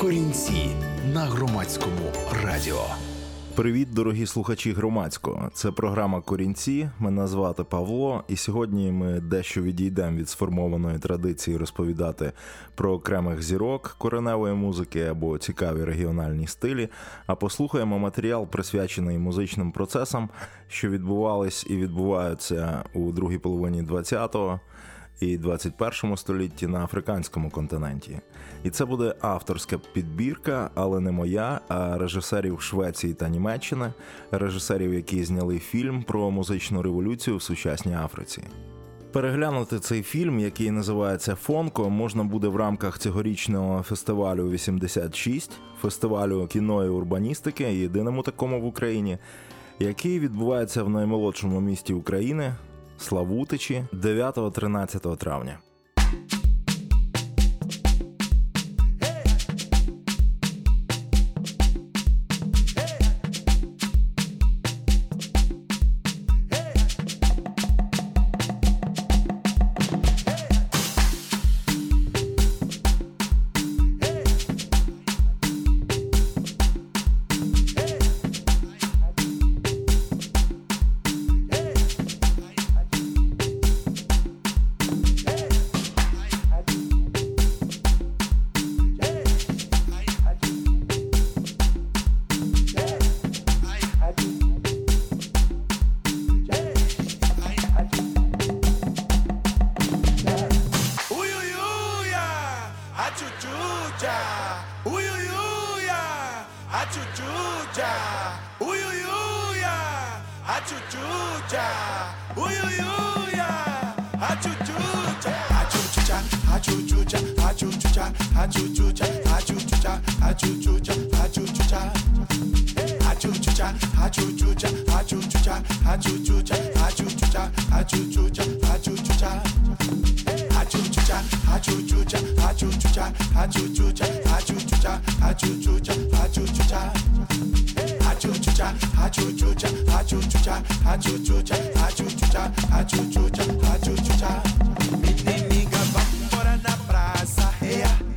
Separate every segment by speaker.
Speaker 1: Корінці на громадському радіо.
Speaker 2: Привіт, дорогі слухачі громадського. Це програма Корінці. Мене звати Павло, і сьогодні ми дещо відійдемо від сформованої традиції розповідати про окремих зірок кореневої музики або цікаві регіональні стилі. А послухаємо матеріал, присвячений музичним процесам, що відбувались і відбуваються у другій половині 20-го і 21 столітті на африканському континенті. І це буде авторська підбірка, але не моя, а режисерів Швеції та Німеччини, режисерів, які зняли фільм про музичну революцію в сучасній Африці. Переглянути цей фільм, який називається Фонко, можна буде в рамках цьогорічного фестивалю 86, фестивалю кіно і урбаністики, єдиному такому в Україні, який відбувається в наймолодшому місті України Славутичі 9-13 травня.
Speaker 3: achuchucha, uyuyuya, achuchucha, uyuyuya, achuchucha, uyuyuya, achuchucha, achuchucha, achuchucha, achuchucha, achuchucha, achuchucha, achuchucha, achuchucha, achuchucha. Hey cha, achuchucha, achuchucha, cha, achuchucha, achuchucha, cha, achuchucha, achuchucha, cha, achuchucha, achuchucha, cha, achuchucha, achuchucha, cha, achuchucha, achuchucha, cha, achuchucha, achuchucha. cha, tem nigga, cha, embora na cha, real.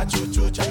Speaker 3: achuchucha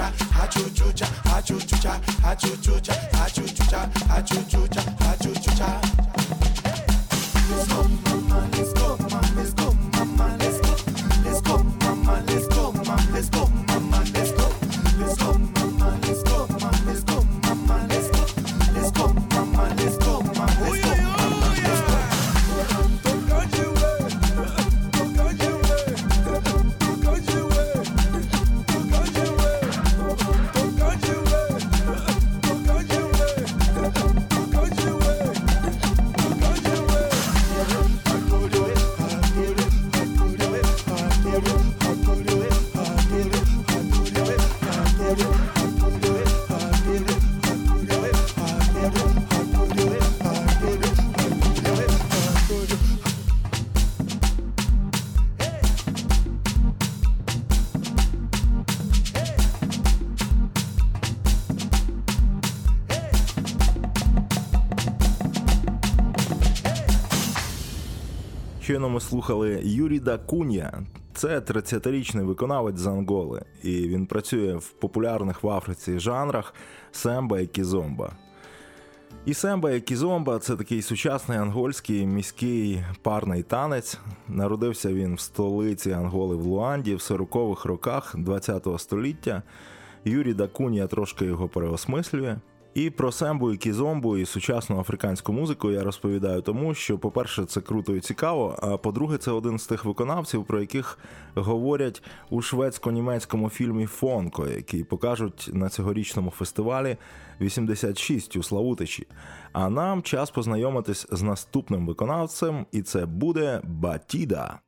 Speaker 3: achuchucha, achuchucha, achuchucha, achuchucha, achuchucha, achuchucha, achuchucha. Some money.
Speaker 2: щойно ми слухали Юріда Куня, Це 30-річний виконавець з Анголи, і він працює в популярних в Африці жанрах семба і кізомба. І семба і кізомба це такий сучасний ангольський міський парний танець. Народився він в столиці Анголи в Луанді в 40-х роках ХХ століття. Юрій Дакунія трошки його переосмислює. І про сембу і кізомбу і сучасну африканську музику я розповідаю тому, що, по-перше, це круто і цікаво. А по-друге, це один з тих виконавців, про яких говорять у шведсько-німецькому фільмі Фонко, який покажуть на цьогорічному фестивалі 86 у Славутичі. А нам час познайомитись з наступним виконавцем, і це буде Батіда.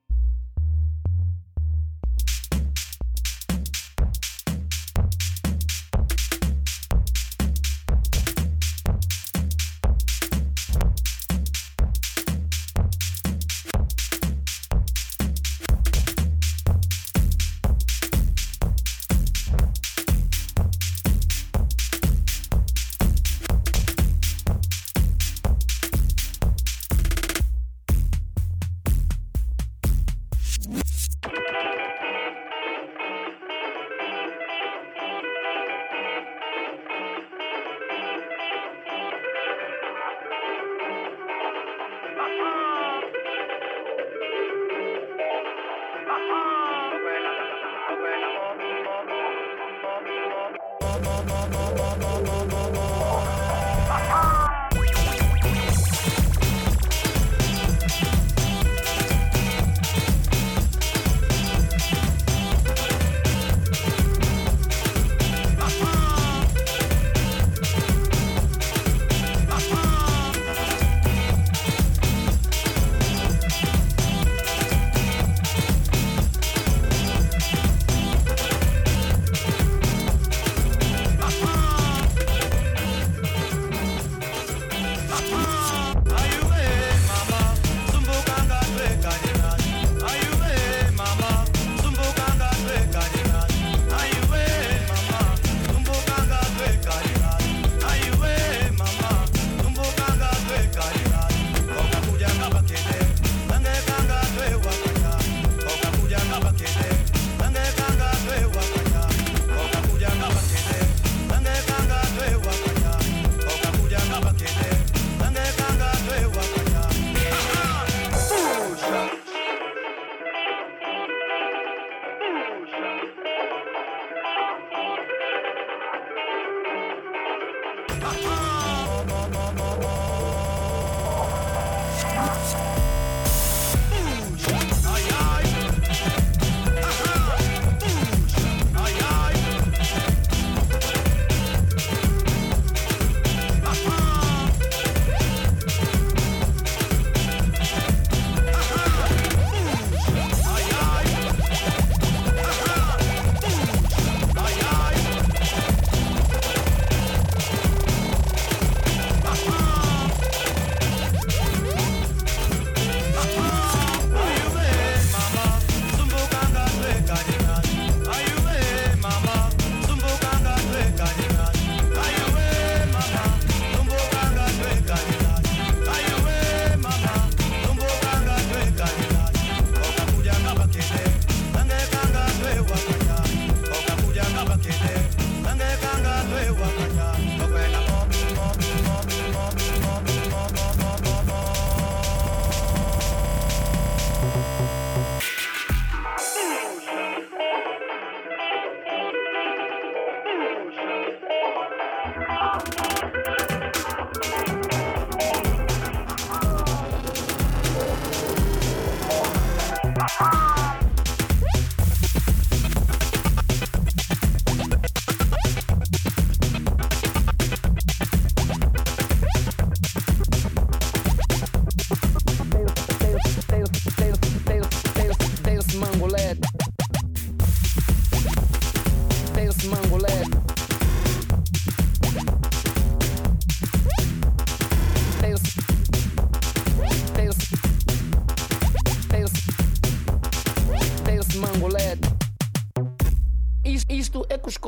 Speaker 2: Bye.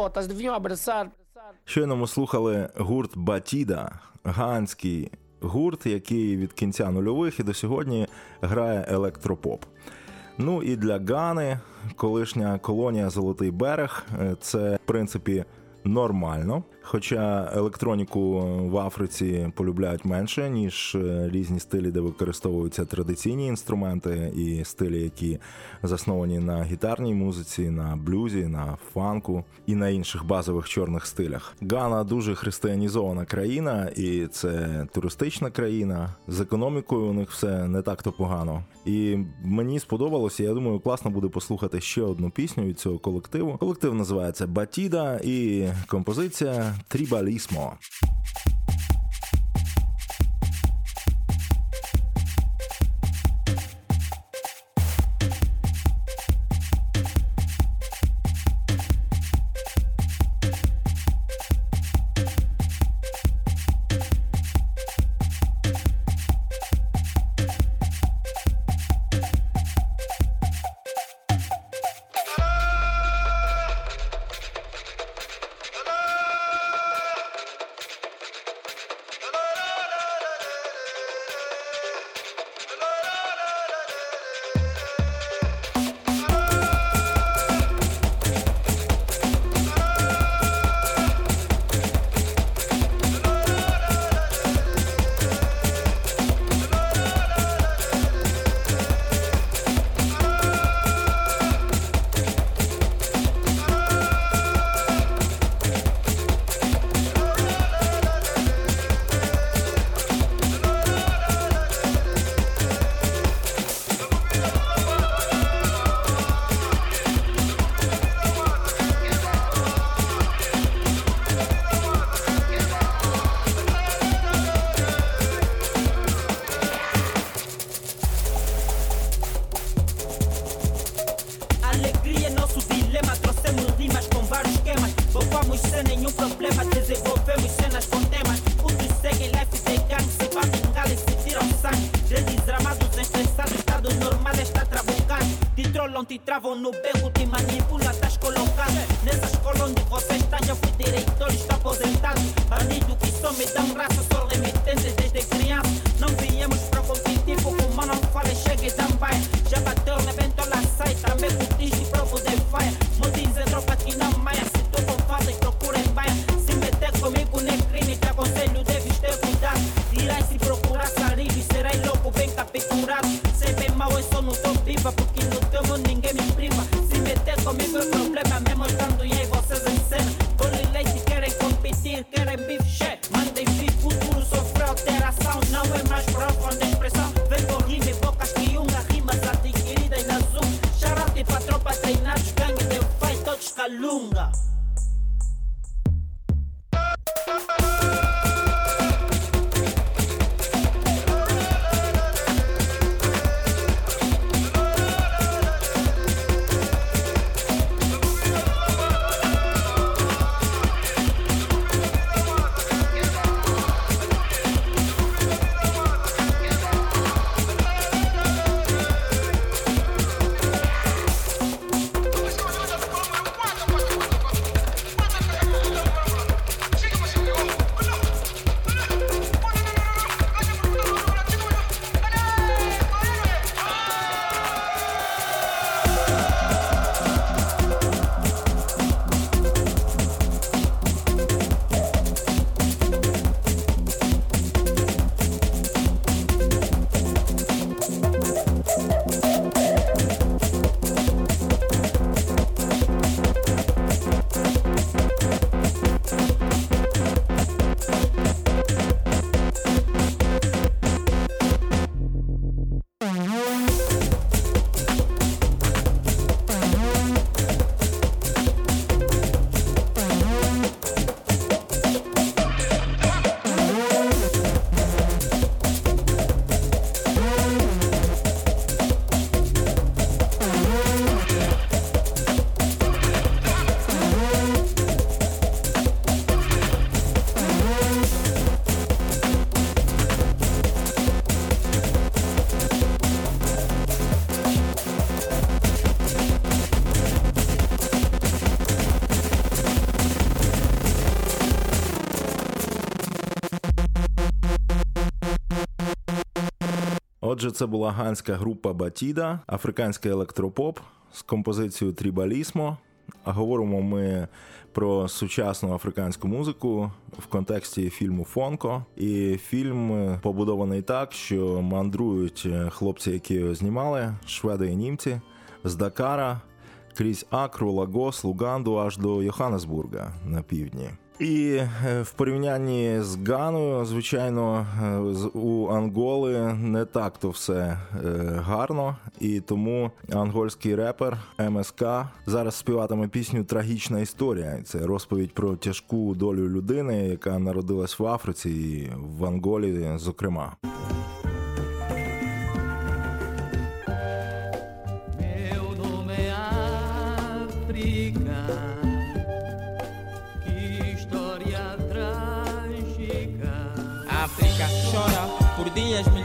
Speaker 4: cotas deviam abraçar.
Speaker 2: Щойно ми слухали гурт Батіда, ганський гурт, який від кінця нульових і до сьогодні грає електропоп. Ну і для Гани, колишня колонія Золотий берег, е, це в принципі нормально. Хоча електроніку в Африці полюбляють менше, ніж е, різні стилі, де використовуються традиційні інструменти і стилі, які засновані на гітарній музиці, на блюзі, на фанку і на інших базових чорних стилях. Гана дуже християнізована країна, і це туристична країна. З економікою у них все не так то погано. І мені сподобалося, я думаю, класно буде послухати ще одну пісню від цього колективу. Колектив називається Батіда і композиція. tribalismo.
Speaker 5: concentração plenamente.
Speaker 2: Отже, це була ганська група Батіда, африканський електропоп з композицією Трібалісмо. А говоримо ми про сучасну африканську музику в контексті фільму Фонко. І фільм побудований так, що мандрують хлопці, які його знімали, шведи і німці з Дакара крізь Акру, Лагос, Луганду аж до Йоханнесбурга на півдні. І е, в порівнянні з Ганою, звичайно, е, у Анголи не так то все е, гарно, і тому ангольський репер МСК зараз співатиме пісню Трагічна історія. Це розповідь про тяжку долю людини, яка народилась в Африці і в Анголі, зокрема.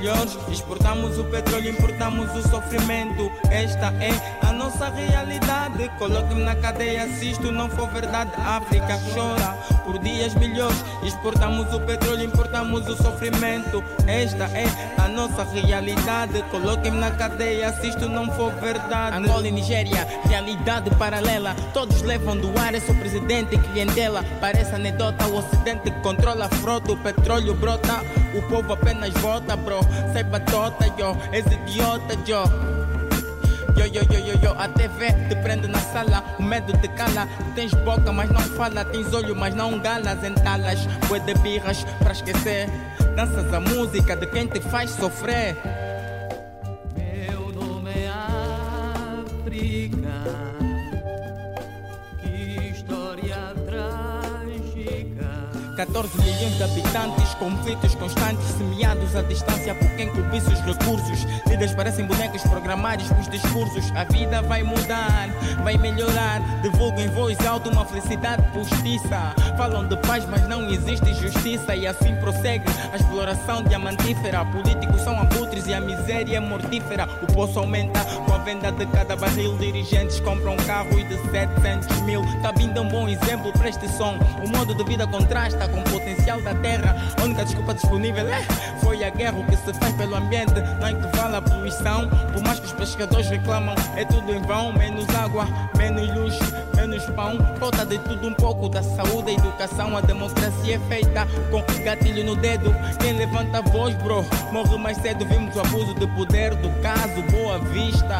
Speaker 6: melhores. Exportamos o petróleo, importamos o sofrimento. Esta é a nossa realidade. Coloque-me na cadeia se isto não for verdade. África chora por dias melhores. Exportamos o petróleo, importamos o sofrimento. Esta é a nossa realidade. Coloque-me na cadeia se isto não for verdade. Angola e Nigéria, realidade paralela. Todos levam do ar, é só presidente e clientela. Parece anedota, o ocidente controla a frota, o petróleo brota. O povo apenas vota, bro. Sai batota, yo. És idiota, yo. Yo, yo, yo, yo, yo, a TV te prende na sala, o medo te cala. Tens boca, mas não fala, tens olho, mas não galas. Entalas, boi de birras pra esquecer. Danças a música de quem te faz sofrer.
Speaker 5: Meu nome é África.
Speaker 6: 14 milhões de habitantes, conflitos constantes, semeados à distância por quem cobiça os recursos. Líderes parecem bonecos programados pelos discursos. A vida vai mudar, vai melhorar. Divulgo em voz alta uma felicidade postiça. Falam de paz, mas não existe justiça. E assim prossegue a exploração diamantífera. Políticos são abutres e a miséria é mortífera. O poço aumenta com a venda de cada barril. Dirigentes compram carros de 700 mil. Cabinda tá é um bom exemplo para este som. O modo de vida contrasta computadora social da terra. A única desculpa disponível é foi a guerra. O que se faz pelo ambiente não é vale a poluição. Por mais que os pescadores reclamam, é tudo em vão. Menos água, menos luz, menos pão. Falta de tudo um pouco da saúde, a educação. A democracia é feita com gatilho no dedo. Quem levanta a voz, bro, morre mais cedo. Vimos o abuso de poder do caso Boa Vista.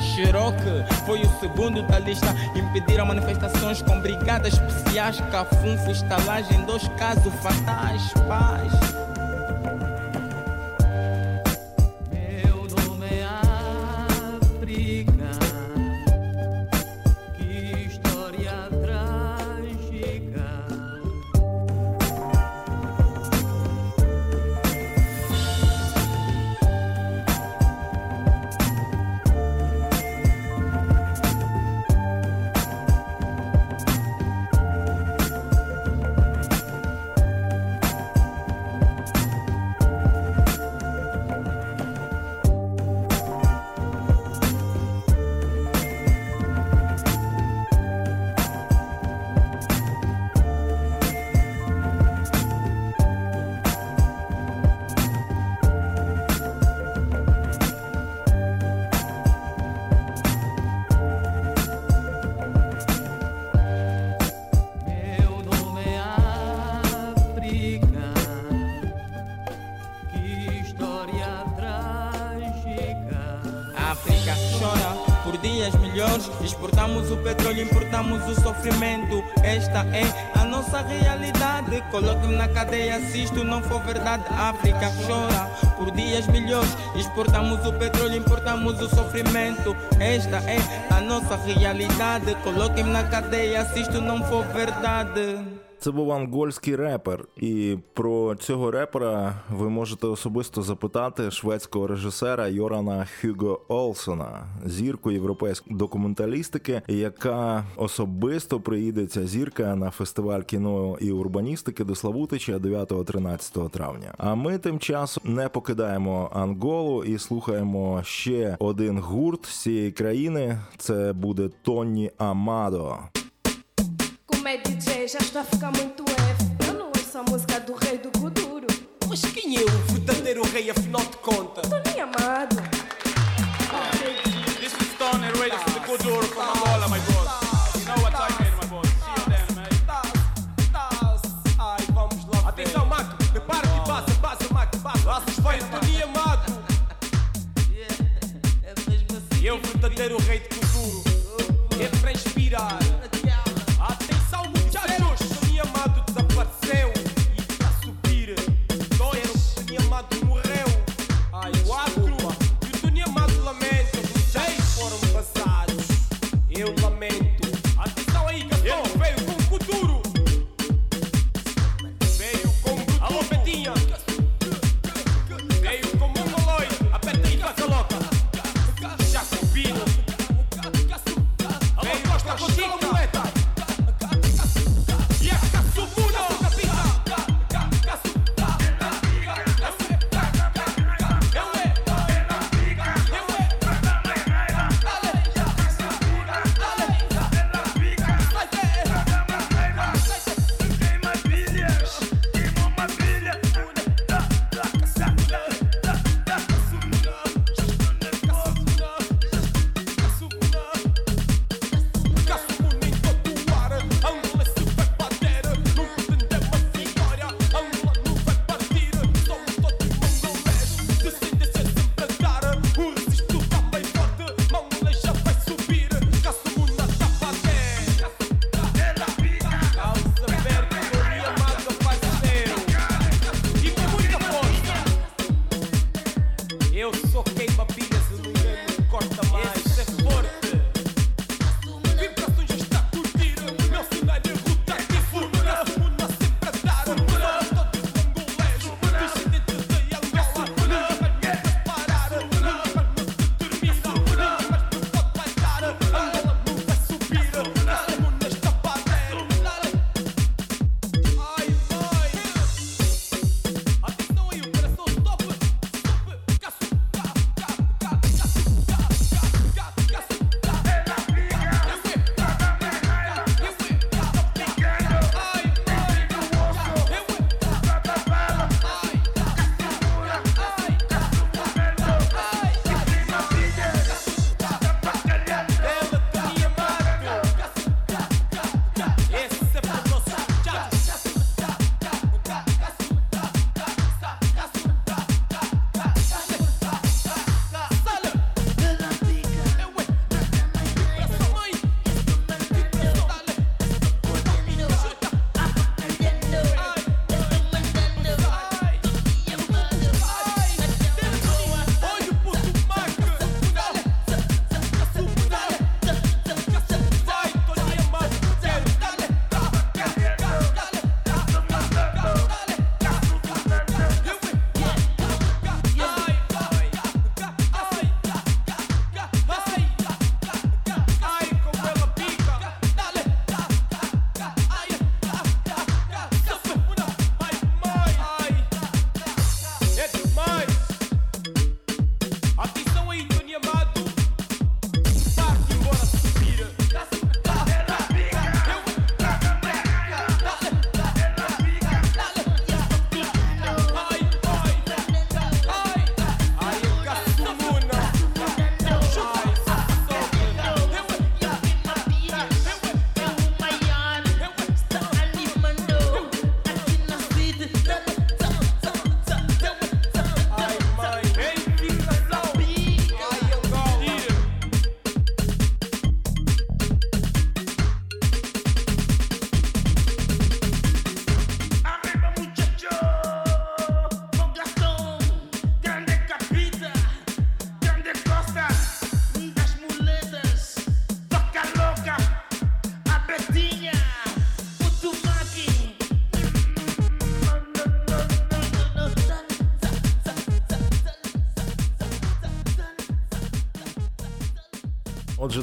Speaker 6: Cherokee foi o segundo da lista. Impediram manifestações com brigadas especiais. Cafunfo, estalagem, dois casos fatais, paz. Exportamos o sofrimento, esta é a nossa realidade. Coloque-me na cadeia se isto não for verdade. África chora por dias melhores. Exportamos o petróleo, importamos o sofrimento. Esta é a nossa realidade. Coloque-me na cadeia se isto não for verdade.
Speaker 2: Це був ангольський репер, і про цього репера ви можете особисто запитати шведського режисера Йорана Хюго Олсона, зірку європейської документалістики, яка особисто приїде ця зірка на фестиваль кіно і урбаністики до Славутича 9-13 травня. А ми тим часом не покидаємо Анголу і слухаємо ще один гурт з цієї країни. Це буде Тонні Амадо.
Speaker 7: é DJ, já está a ficar muito F. Eu não ouço a música do rei do Kuduro.
Speaker 8: Mas quem é o verdadeiro rei, afinal de contas?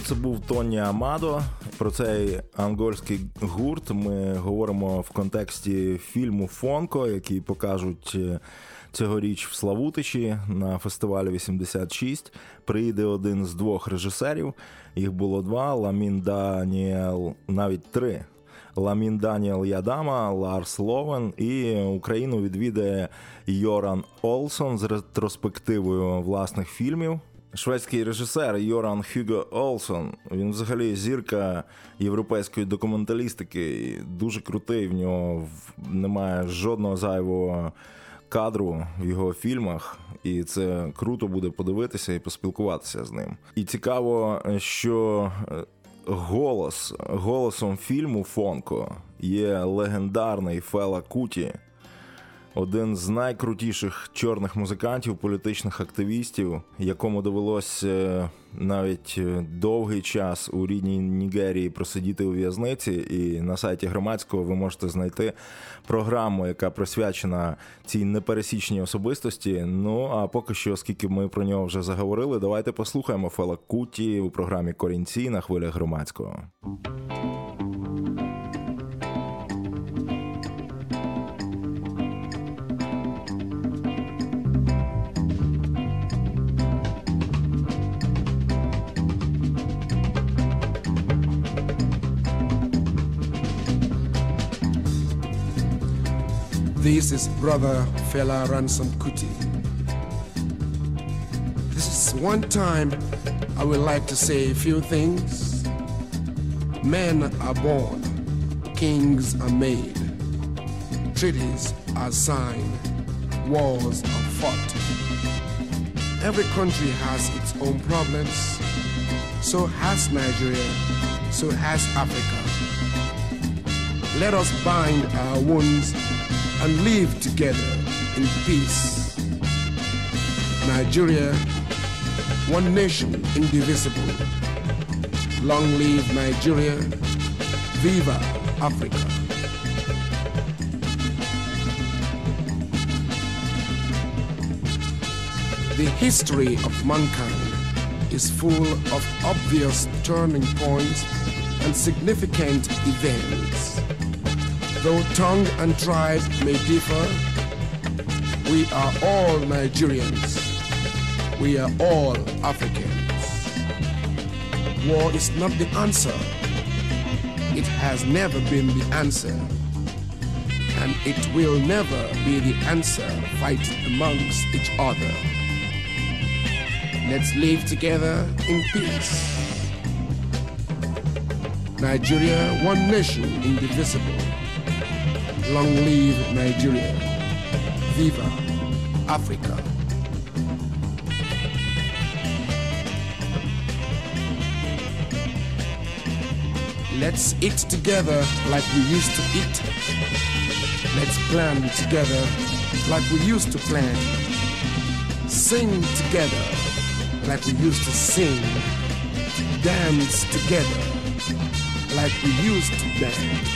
Speaker 2: це був Тоні Амадо. Про цей ангольський гурт ми говоримо в контексті фільму Фонко, який покажуть е, цьогоріч в Славутичі на фестивалі 86. Приїде один з двох режисерів. Їх було два: Ламін Даніел, навіть три. Ламін Даніел Ядама, Ларс Ловен і Україну відвідає Йоран Олсон з ретроспективою власних фільмів шведський режисер Йоран Хюго Олсон. Він взагалі зірка європейської документалістики. Дуже крутий. В нього немає жодного зайвого кадру в його фільмах, і це круто буде подивитися і поспілкуватися з ним. І цікаво, що. Е, голос голосом фільму Фонко є легендарний Фела Куті, один з найкрутіших чорних музикантів, політичних активістів, якому довелося е, навіть е, довгий час у рідній Нігерії просидіти у в'язниці. І на сайті громадського ви можете знайти програму, яка присвячена цій непересічній особистості. Ну а поки що, оскільки ми про нього вже заговорили, давайте послухаємо Фела Куті у програмі Корінці на хвилях громадського.
Speaker 9: This is brother Fela Ransom Kuti. This is one time I would like to say a few things. Men are born, kings are made, treaties are signed, wars are fought. Every country has its own problems. So has Nigeria, so has Africa. Let us bind our wounds and live together in peace. Nigeria, one nation indivisible. Long live Nigeria. Viva Africa. The history of mankind is full of obvious turning points and significant events. Though tongue and tribe may differ, we are all Nigerians. We are all Africans. War is not the answer. It has never been the answer. And it will never be the answer fight amongst each other. Let's live together in peace. Nigeria, one nation, indivisible. Long live Nigeria. Viva Africa. Let's eat together like we used to eat. Let's plan together like we used to plan. Sing together like we used to sing. Dance together like we used to dance.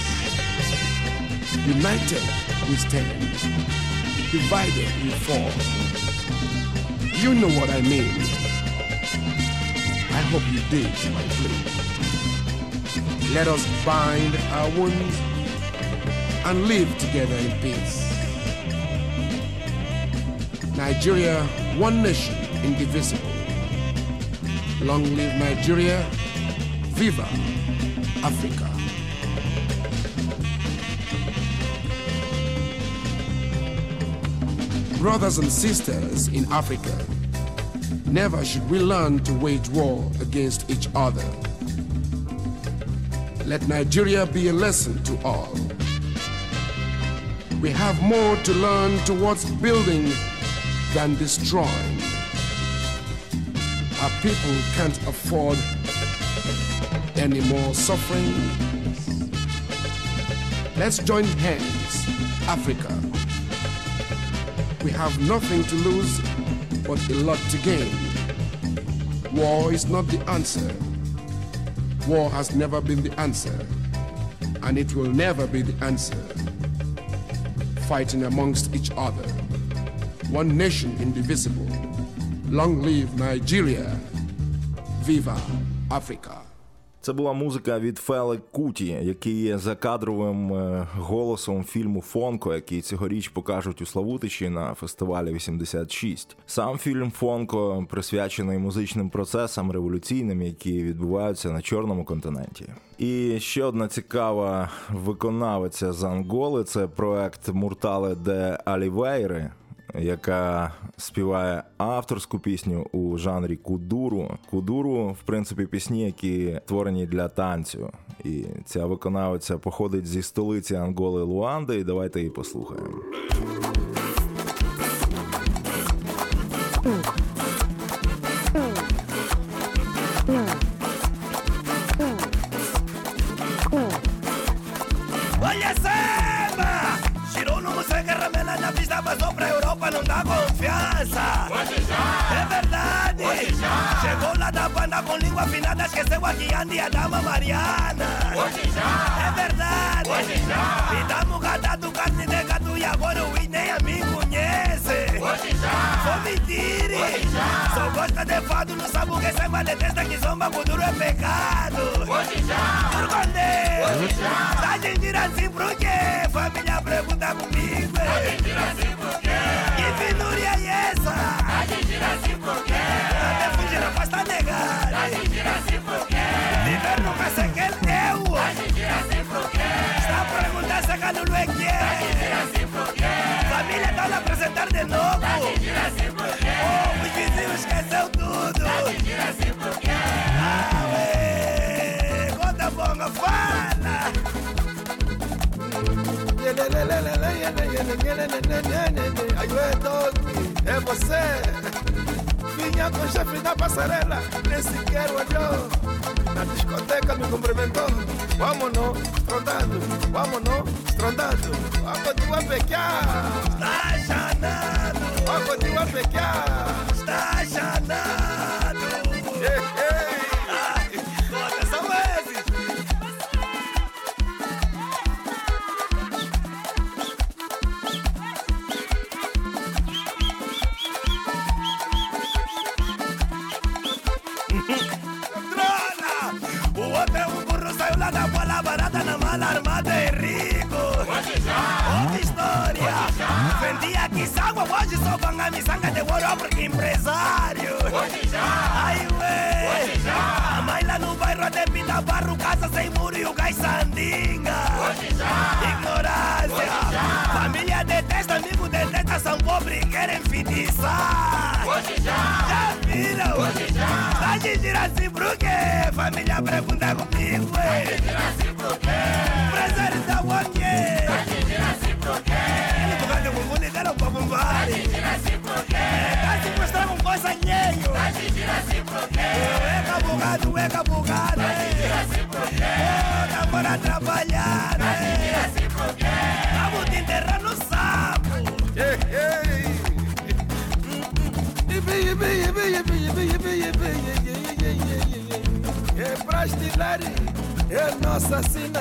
Speaker 9: United, we stand. Divided, we fall. You know what I mean. I hope you did, my friend. Let us bind our wounds and live together in peace. Nigeria, one nation, indivisible. Long live Nigeria. Viva Africa. brothers and sisters in Africa, never should we learn to wage war against each other. Let Nigeria be a lesson to all. We have more to learn towards building than destroying. Our people can't afford any more suffering. Let's join hands, Africa. We have nothing to lose, but a lot to gain. War is not the answer. War has never been the answer, and it will never be the answer. Fighting amongst each other, one nation indivisible. Long live Nigeria. Viva Africa.
Speaker 2: Це була музика від Феле Куті, який є закадровим е, голосом фільму Фонко, який цьогоріч покажуть у Славутичі на фестивалі 86. Сам фільм Фонко присвячений музичним процесам революційним, які відбуваються на чорному континенті. І ще одна цікава виконавиця з Анголи це проект Муртале де Алівейри яка співає авторську пісню у жанрі кудуру. Кудуру, в принципі, пісні, які творені для танцю. І ця виконавиця походить зі столиці Анголи Луанди. І давайте її послухаємо.
Speaker 3: da banda com língua afinada, esqueceu a Guiana e a dama Mariana. Hoje já! É verdade! Hoje já! Me dá um gatado, carne de gato e agora o nem me conhece. Hoje já! sou mentire! Hoje já! Só gosta de fado, não sabe o que saiba, detesta que zomba, gordura é pecado. Hoje já! Turcondê! Hoje já! Tá de tira assim por quê? Família pergunta comigo. Tá de dirá assim por quê? Que finúria é essa? Tá de tira assim por quê? vou apresentar de novo. Tá por quê? Oh, os vizinhos esqueceu tudo. Tá pedindo assim por quê? Ave, conta bonga, fala.
Speaker 10: É, é você vinha com o chefe da passarela, nem sequer olhou. Na discoteca me cumprimentou. Vamos não, estrondado, vamos não, estrondado. Vamos de uma
Speaker 3: Está janado.
Speaker 10: Vamos de uma
Speaker 3: Está janado. Yeah, yeah. banga mi sanga de guarda empresário. Ai, ué. A mãe lá no bairro até pinta barro, casa sem muro e o gás sandinga. Ignorância. Família detesta, amigo detesta, são pobres e querem fitiçar. já. Já viram? Hoje Tá de girar-se pro quê? Família prefunda comigo, ué. Tá de girar-se pro quê? Prazer da Tá de girar-se pro quê? quero para bombar. Casi mostraram um coisanheiro. É cabugado, é cabugado. Tá para trabalhar. Vamos te enterrar no sapo.
Speaker 10: É pra estilar, é nossa sina,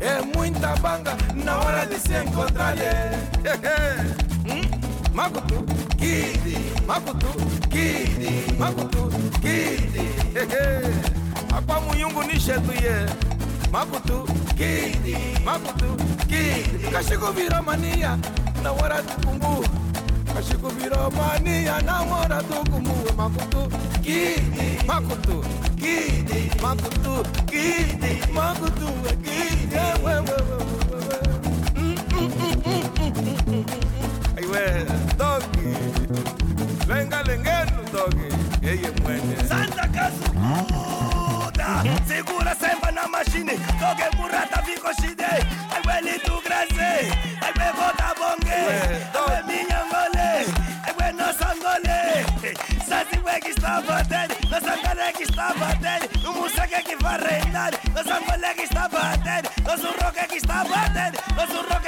Speaker 10: é muita banga na hora de se encontrar. Yeah. makutu kidi makutu kidi makutu kidi akwa muyungu ni shetu ye makutu kidi makutu kidi kashikuviromaniya nawora tukumbu kashikuviromaniya nawora tukumbuwe makutu kidi makutu kidi makutu kidi makutu kidi wewewewe mm mm, mm -mm -mm -mm -mm -mm -mm. aiwe venga lengenu toge yeye mwene
Speaker 3: santa kazuda sigura semba na mashine toke murata viko shide ekwe litugrase ekwe kota bonge ekwe minyangole ekwe nosangole sasiwe kistabateni nosangole kistabateni umuseke kivarendani nosangole kistabateni nosurroke kistabateni nosurroke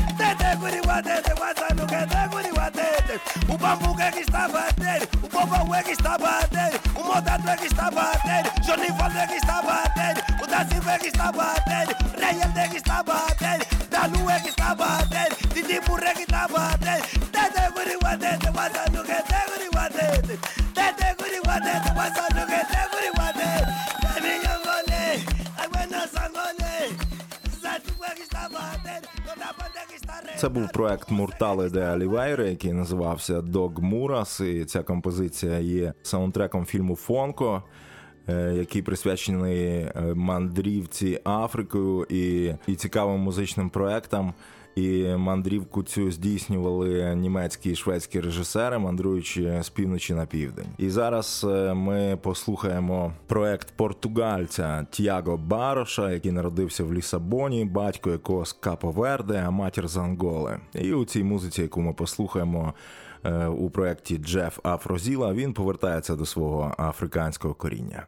Speaker 3: guiriwatete, guaçanuquete, guiriwatete. O bambuque é que está batendo, o bobão é que está batendo, o modato é que está batendo, Johnny Valdo é que está batendo, o da é que está batendo, Reyel é que está batendo, Danu é que está batendo.
Speaker 2: Це був проект Муртали де Алівейри, який називався Дог Мурас. І ця композиція є саундтреком фільму Фонко,
Speaker 11: е, який присвячений е, мандрівці Африкою і, і цікавим музичним проектам. І мандрівку цю здійснювали німецькі і шведські режисери, мандруючи з півночі на південь. І зараз е, ми послухаємо проект португальця Т'яго Бароша, який народився в Лісабоні, батько якого з Капо-Верде, а матір з Анголи. І у цій музиці, яку ми послухаємо. Е, у проєкті Джеф Афрозіла він повертається до свого африканського коріння.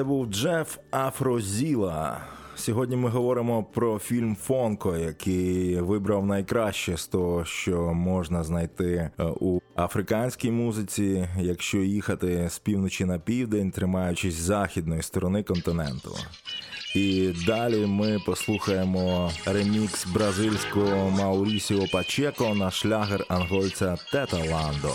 Speaker 2: Це був Джеф Афрозіла. Сьогодні ми говоримо про фільм Фонко, який вибрав найкраще з того, що можна знайти е, у африканській музиці, якщо їхати з півночі на південь, тримаючись західної сторони континенту. І далі ми послухаємо ремікс бразильського Маурісіо Пачеко на шлягер ангольця Тета Ландо.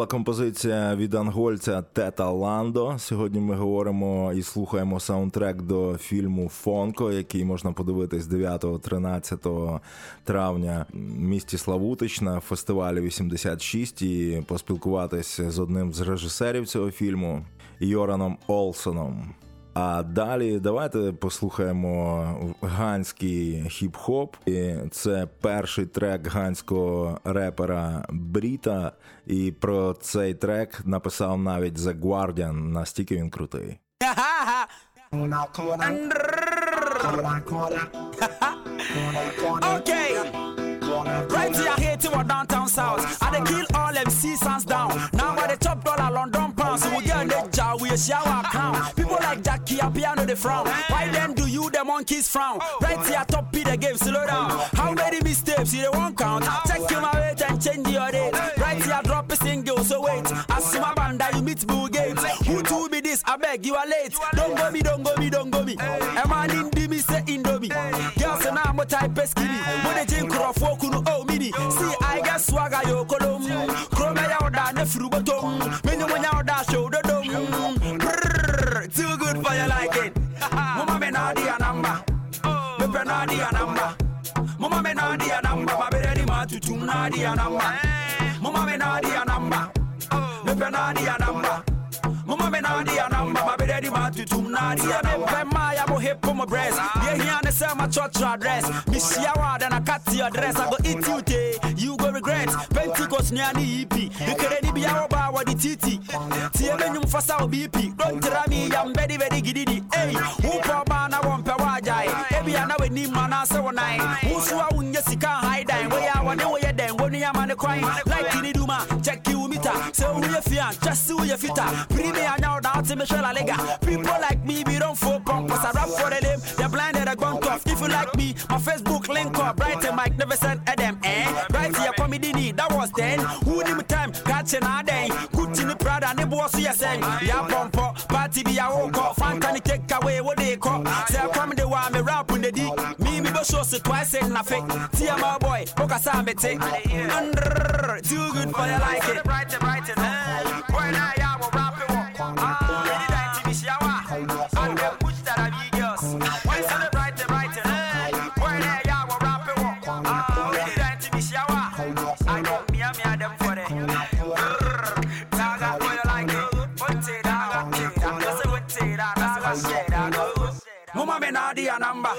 Speaker 2: була композиція від ангольця Тета Ландо. Сьогодні ми говоримо і слухаємо саундтрек до фільму Фонко, який можна подивитись 9-13 травня в місті Славутич на фестивалі 86 і поспілкуватися з одним з режисерів цього фільму Йораном Олсоном. А далі давайте послухаємо ганський хіп-хоп. І Це перший трек ганського репера Бріта. І про цей трек написав навіть The Guardian, настільки він крутий.
Speaker 12: Окей! Right here to our downtown south. I they kill all them seasons down. Now I they chop dollar London. ratio a crown. People like Jackie up here know the frown. Why then do you the monkeys frown? Oh. Right here top P the game slow down. Oh. How many mistakes you won't count? Check oh. your weight and change your date. Right here drop a single so wait. see my band you meet Bill Gates. Who told me this? I beg you are late. Don't go me, don't go me, don't go me. Am I in the me say indomie? Girls and I'm a type of skinny. When they drink rough walk oh mini. See I got swagger yo column. Chrome ya order ne frubotom. Many when I order too good for you like it. Mama me nah di a number. Me pre nah di a number. Mama me nah di a number. Ma bere di ma tutum nah di a number. Mama me nah di a number. Me pre nah di a number. Mama me nah di a number. Now the other them my go hip on my breast. Yeah, here and sell my church address. Me share word and I cut your dress. I go eat you day. You go regret. Pentecost near the EP. You can be our bar with the TT. TM nyum fasa BP. Don't tell me I'm very very giddy. Hey, who poor man I want pewajai. Ebi anawe ni mana se wanai. Who suwa unye sika high dine. We are one where ya den. Wone ya mane coin. Like do duma. Check so we you fear, just see you fitter. Premier now that me shall lega. People like me, we don't for punk. Cause I rap for the they're blind and they're gone tough. If you like me, my Facebook link up, Right and Mike, never send a them, eh? Right here, me Dini. that was then. Who need me time, catch an day. Good in the pride and the boss, you saying, yeah, pump up, party be a whole call. Fan can take away what they call. Say, come the one, me rap on the dick. No show so twice in a fake. Tia my boy, Boka Sambe take. And too good for you like it. Bright and bright Boy, now ya will rap it. Ah, many times TV shower. And them push that I be girls. Why so bright and bright Boy, now ya will rap it. Ah, ready times TV shower. I do me and me and them for it. Mama me a number.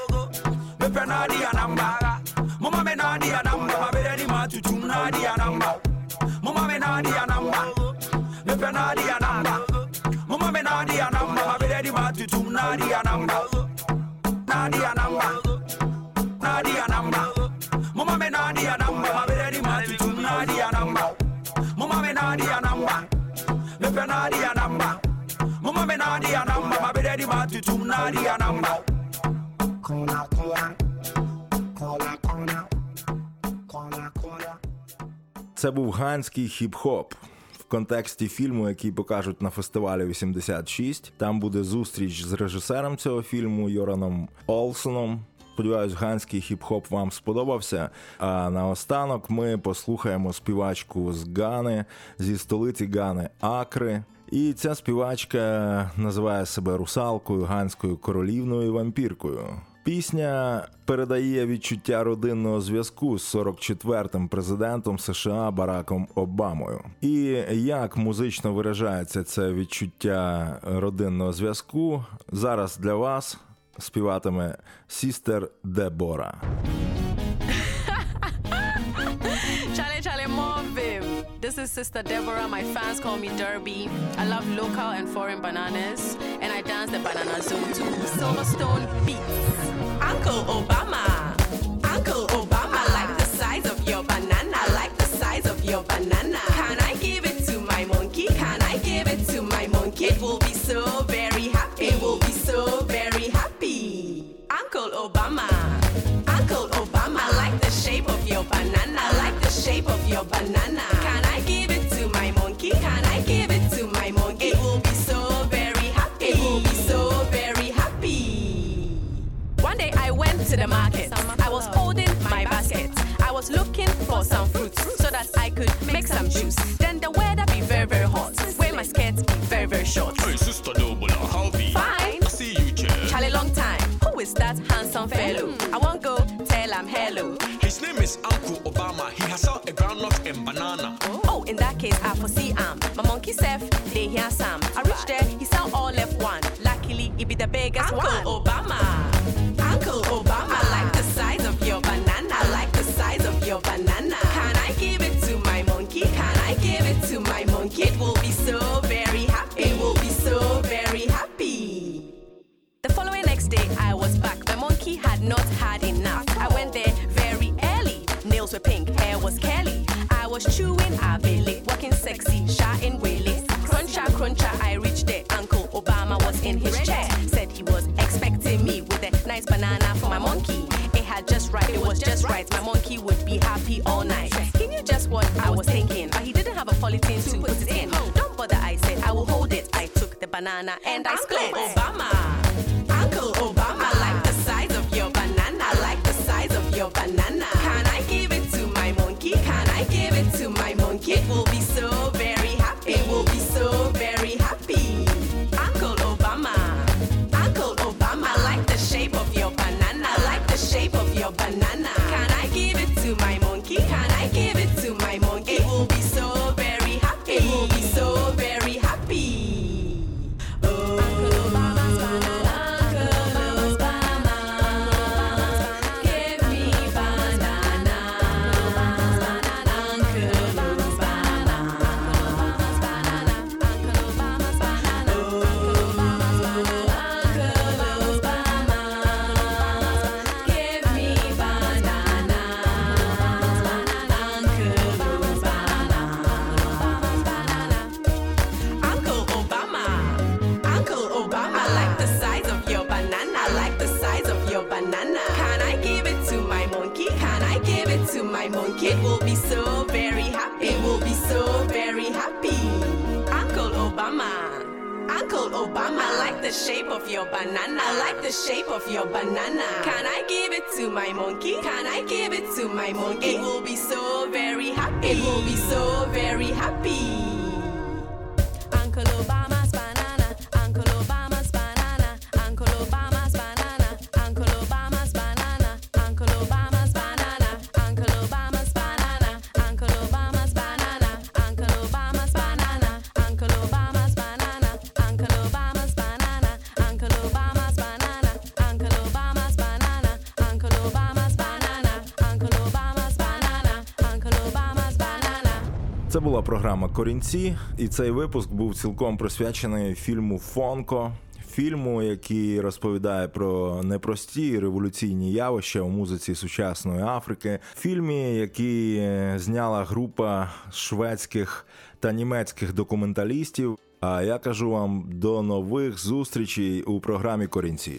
Speaker 12: Nadia anamba. Mama me nadi anamba. Me pe nadi anamba. Mama me nadi be ready ma tu tum nadi anamba. Nadi anamba. Nadi anamba. Mama me nadi anamba. be ready ma tu tum nadi anamba. Mama me nadi anamba. Me pe Nadia anamba. Mama me nadi anamba. Ma be ready ma tu
Speaker 2: Це був ганський хіп-хоп. В контексті фільму, який покажуть на фестивалі 86. Там буде зустріч з режисером цього фільму Йораном Олсоном. Сподіваюсь, ганський хіп-хоп вам сподобався. А наостанок ми послухаємо співачку з Гани, зі столиці Гани Акри. І ця співачка називає себе русалкою, ганською королівною вампіркою. Пісня передає відчуття родинного зв'язку з 44-м президентом США Бараком Обамою. І як музично виражається це відчуття родинного зв'язку зараз для вас співатиме Сістер Дебора.
Speaker 13: This is Sister Deborah. My fans call me Derby. I love local and foreign bananas, and I dance the banana zone to Silverstone beats.
Speaker 14: Uncle Obama, Uncle Obama, I like the size of your banana. I like the size of your banana. Can I give it to my monkey? Can I give it to my monkey? It will be so very happy. It will be so very happy. Uncle Obama, Uncle Obama, I like the shape of your banana. I like the shape of your banana.
Speaker 13: the market. I was holding my basket. I was looking for some fruit so that I could make some juice. Then the weather be very, very hot.
Speaker 15: Wear my skirt very, very short.
Speaker 8: Hey, sister Dobola, how be?
Speaker 15: Fine.
Speaker 8: I see you, Jeff.
Speaker 15: Charlie, long time. Who is that handsome fellow? I won't go tell him hello.
Speaker 8: His name is Uncle Obama. He has out a groundnut and banana.
Speaker 15: Oh, in that case, I foresee am. Um, my monkey self, they hear some. I reached there, he saw all left one. Luckily, he be the biggest
Speaker 14: Uncle
Speaker 15: one.
Speaker 14: Obama.
Speaker 15: cruncher, I reached there. Uncle Obama was in his chair. Said he was expecting me with a nice banana for my monkey. It had just right, it was just right. My monkey would be happy all night. He knew just what I was thinking, but he didn't have a polythene to put it in. Don't bother, I said, I will hold it. I took the banana and I split.
Speaker 14: Uncle Obama, Uncle Obama, like the size of your banana, like the size of your banana. Can I give it to my monkey? Can I give it to my monkey? It will
Speaker 13: super корінці, і цей випуск був цілком присвячений фільму Фонко. Фільму, який розповідає про непрості революційні явища у музиці сучасної Африки, фільмі, який зняла група шведських та німецьких документалістів. А я кажу вам до нових зустрічей у програмі Корінці.